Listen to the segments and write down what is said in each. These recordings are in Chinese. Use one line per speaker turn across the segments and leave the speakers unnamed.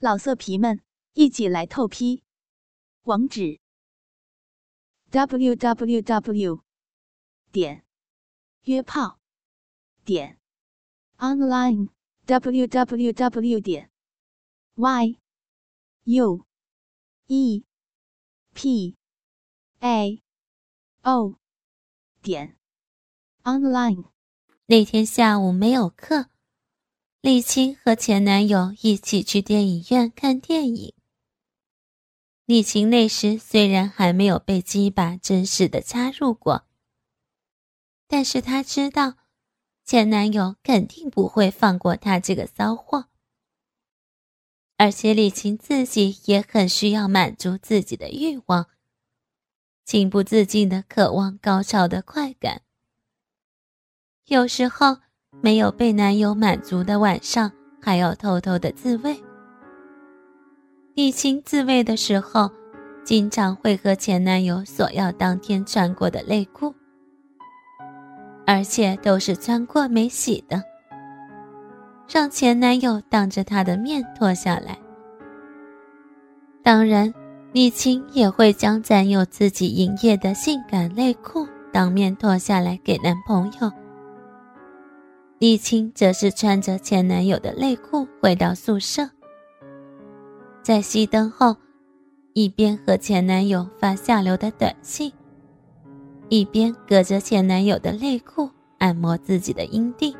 老色皮们，一起来透批！网址：w w w 点约炮点 online w w w 点 y u e p a o 点 online。
那天下午没有课。李青和前男友一起去电影院看电影。李青那时虽然还没有被鸡巴正式的插入过，但是她知道前男友肯定不会放过她这个骚货，而且李青自己也很需要满足自己的欲望，情不自禁的渴望高潮的快感，有时候。没有被男友满足的晚上，还要偷偷的自慰。李青自慰的时候，经常会和前男友索要当天穿过的内裤，而且都是穿过没洗的，让前男友当着她的面脱下来。当然，李青也会将占有自己营业的性感内裤当面脱下来给男朋友。李青则是穿着前男友的内裤回到宿舍，在熄灯后，一边和前男友发下流的短信，一边隔着前男友的内裤按摩自己的阴蒂，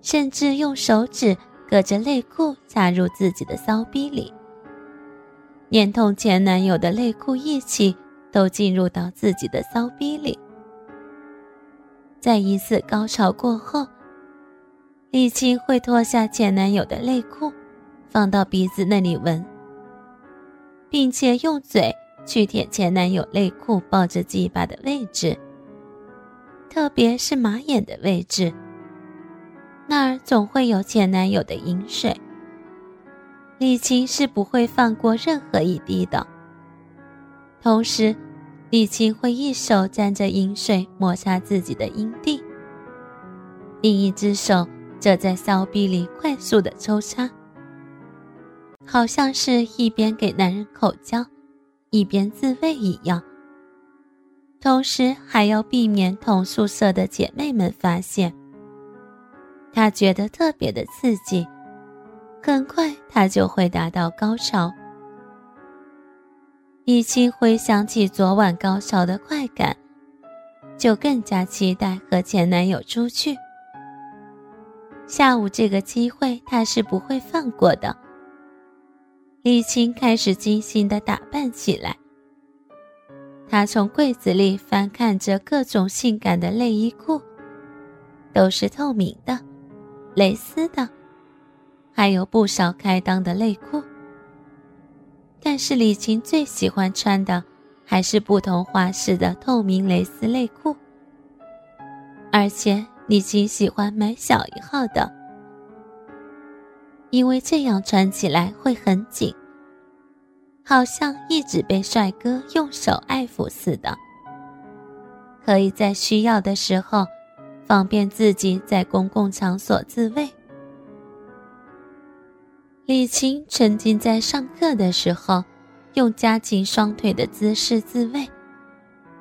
甚至用手指隔着内裤插入自己的骚逼里，连同前男友的内裤一起都进入到自己的骚逼里。在一次高潮过后，李青会脱下前男友的内裤，放到鼻子那里闻，并且用嘴去舔前男友内裤抱着鸡巴的位置，特别是马眼的位置，那儿总会有前男友的饮水。李青是不会放过任何一滴的，同时。李青会一手沾着饮水抹擦自己的阴蒂，另一只手则在骚逼里快速的抽插，好像是一边给男人口交，一边自慰一样。同时还要避免同宿舍的姐妹们发现。他觉得特别的刺激，很快他就会达到高潮。李青回想起昨晚高潮的快感，就更加期待和前男友出去。下午这个机会，他是不会放过的。李青开始精心的打扮起来。他从柜子里翻看着各种性感的内衣裤，都是透明的、蕾丝的，还有不少开裆的内裤。但是李晴最喜欢穿的还是不同花式的透明蕾丝内裤，而且李晴喜欢买小一号的，因为这样穿起来会很紧，好像一直被帅哥用手爱抚似的，可以在需要的时候方便自己在公共场所自慰。李晴沉浸在上课的时候，用夹紧双腿的姿势自慰，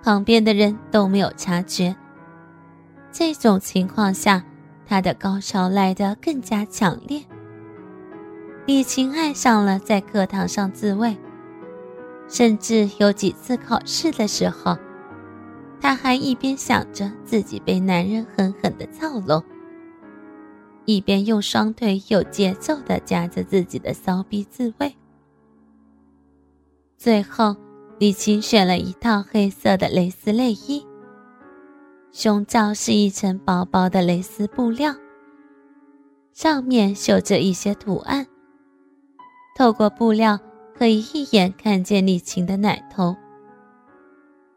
旁边的人都没有察觉。这种情况下，她的高潮来得更加强烈。李晴爱上了在课堂上自慰，甚至有几次考试的时候，她还一边想着自己被男人狠狠地操弄。一边用双腿有节奏地夹着自己的骚逼自慰，最后李青选了一套黑色的蕾丝内衣，胸罩是一层薄薄的蕾丝布料，上面绣着一些图案，透过布料可以一眼看见李青的奶头，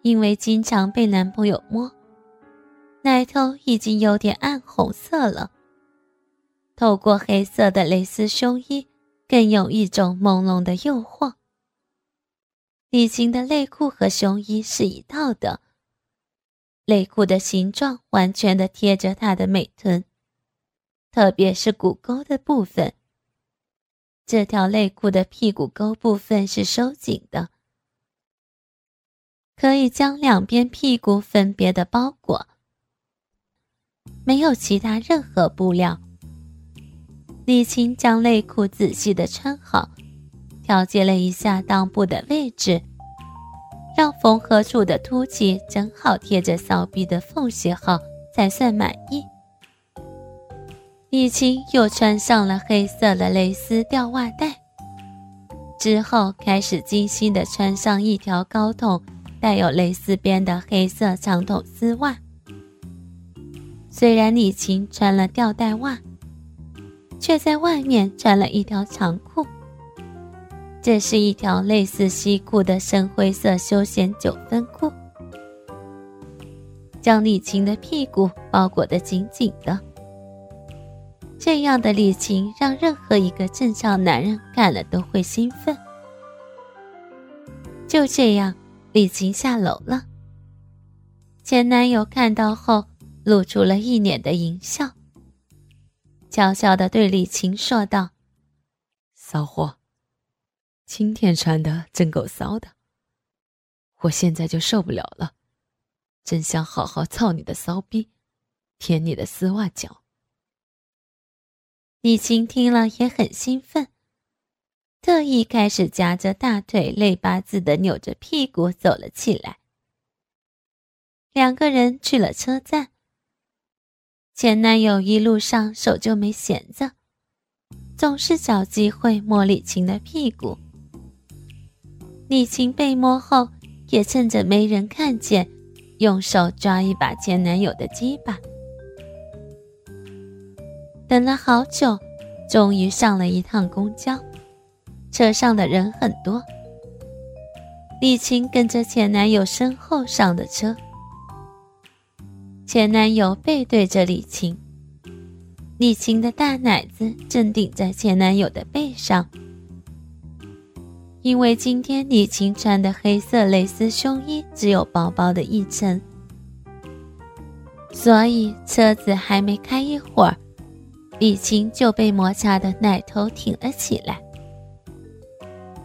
因为经常被男朋友摸，奶头已经有点暗红色了。透过黑色的蕾丝胸衣，更有一种朦胧的诱惑。李晴的内裤和胸衣是一套的，内裤的形状完全的贴着她的美臀，特别是骨沟的部分，这条内裤的屁股沟部分是收紧的，可以将两边屁股分别的包裹，没有其他任何布料。李青将内裤仔细的穿好，调节了一下裆部的位置，让缝合处的凸起正好贴着骚逼的缝隙后，才算满意。李青又穿上了黑色的蕾丝吊袜带，之后开始精心的穿上一条高筒、带有蕾丝边的黑色长筒丝袜。虽然李青穿了吊带袜，却在外面穿了一条长裤。这是一条类似西裤的深灰色休闲九分裤，将李晴的屁股包裹得紧紧的。这样的李晴让任何一个正常男人看了都会兴奋。就这样，李晴下楼了。前男友看到后，露出了一脸的淫笑，悄悄的对李晴说道：“
骚货，今天穿的真够骚的，我现在就受不了了，真想好好操你的骚逼，舔你的丝袜脚。”
李晴听了也很兴奋，特意开始夹着大腿，累八字的扭着屁股走了起来。两个人去了车站，前男友一路上手就没闲着，总是找机会摸李晴的屁股。李晴被摸后，也趁着没人看见，用手抓一把前男友的鸡巴。等了好久，终于上了一趟公交，车上的人很多。李晴跟着前男友身后上的车，前男友背对着李晴，李晴的大奶子正顶在前男友的背上。因为今天李晴穿的黑色蕾丝胸衣只有薄薄的一层，所以车子还没开一会儿。李晴就被摩擦的奶头挺了起来，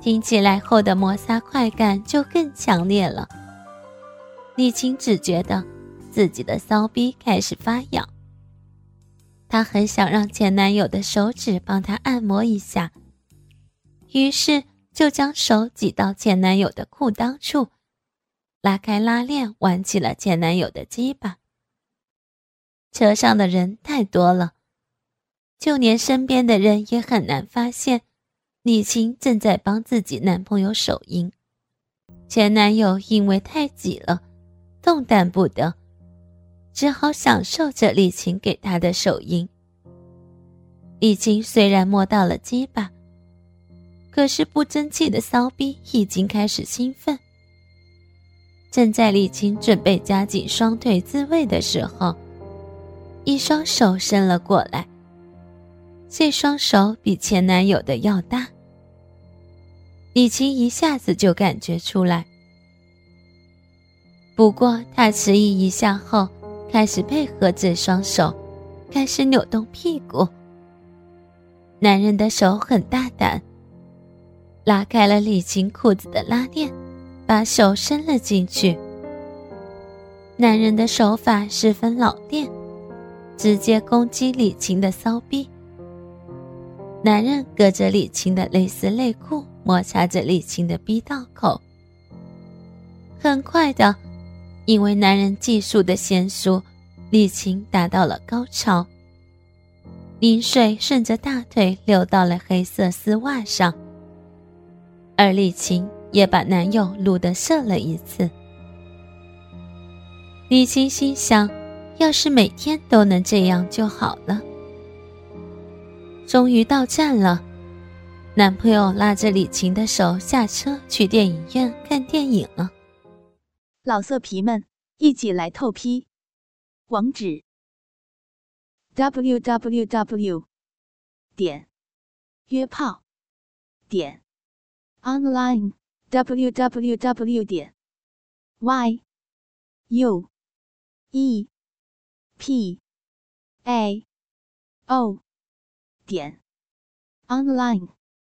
挺起来后的摩擦快感就更强烈了。李晴只觉得自己的骚逼开始发痒，她很想让前男友的手指帮她按摩一下，于是就将手挤到前男友的裤裆处，拉开拉链，玩起了前男友的鸡巴。车上的人太多了。就连身边的人也很难发现，李晴正在帮自己男朋友手淫。前男友因为太挤了，动弹不得，只好享受着李晴给他的手淫。李晴虽然摸到了鸡巴，可是不争气的骚逼已经开始兴奋。正在李晴准备夹紧双腿自慰的时候，一双手伸了过来。这双手比前男友的要大，李晴一下子就感觉出来。不过她迟疑一下后，开始配合这双手，开始扭动屁股。男人的手很大胆，拉开了李晴裤子的拉链，把手伸了进去。男人的手法十分老练，直接攻击李晴的骚逼。男人隔着李晴的蕾丝内裤，摩擦着李晴的逼道口。很快的，因为男人技术的娴熟，李晴达到了高潮。饮水顺着大腿流到了黑色丝袜上，而李晴也把男友撸得射了一次。李晴心想，要是每天都能这样就好了。终于到站了，男朋友拉着李晴的手下车去电影院看电影了。
老色皮们，一起来透批！网址：w w w 点约炮点 online w w w 点 y u e p a o。点 online。